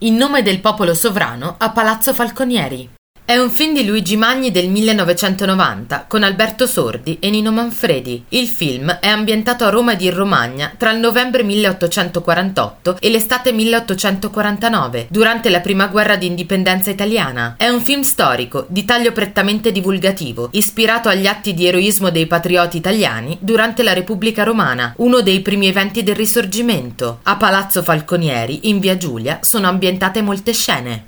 In nome del popolo sovrano a Palazzo Falconieri. È un film di Luigi Magni del 1990 con Alberto Sordi e Nino Manfredi. Il film è ambientato a Roma ed in Romagna tra il novembre 1848 e l'estate 1849, durante la prima guerra di indipendenza italiana. È un film storico, di taglio prettamente divulgativo, ispirato agli atti di eroismo dei patrioti italiani durante la Repubblica Romana, uno dei primi eventi del Risorgimento. A Palazzo Falconieri, in via Giulia, sono ambientate molte scene.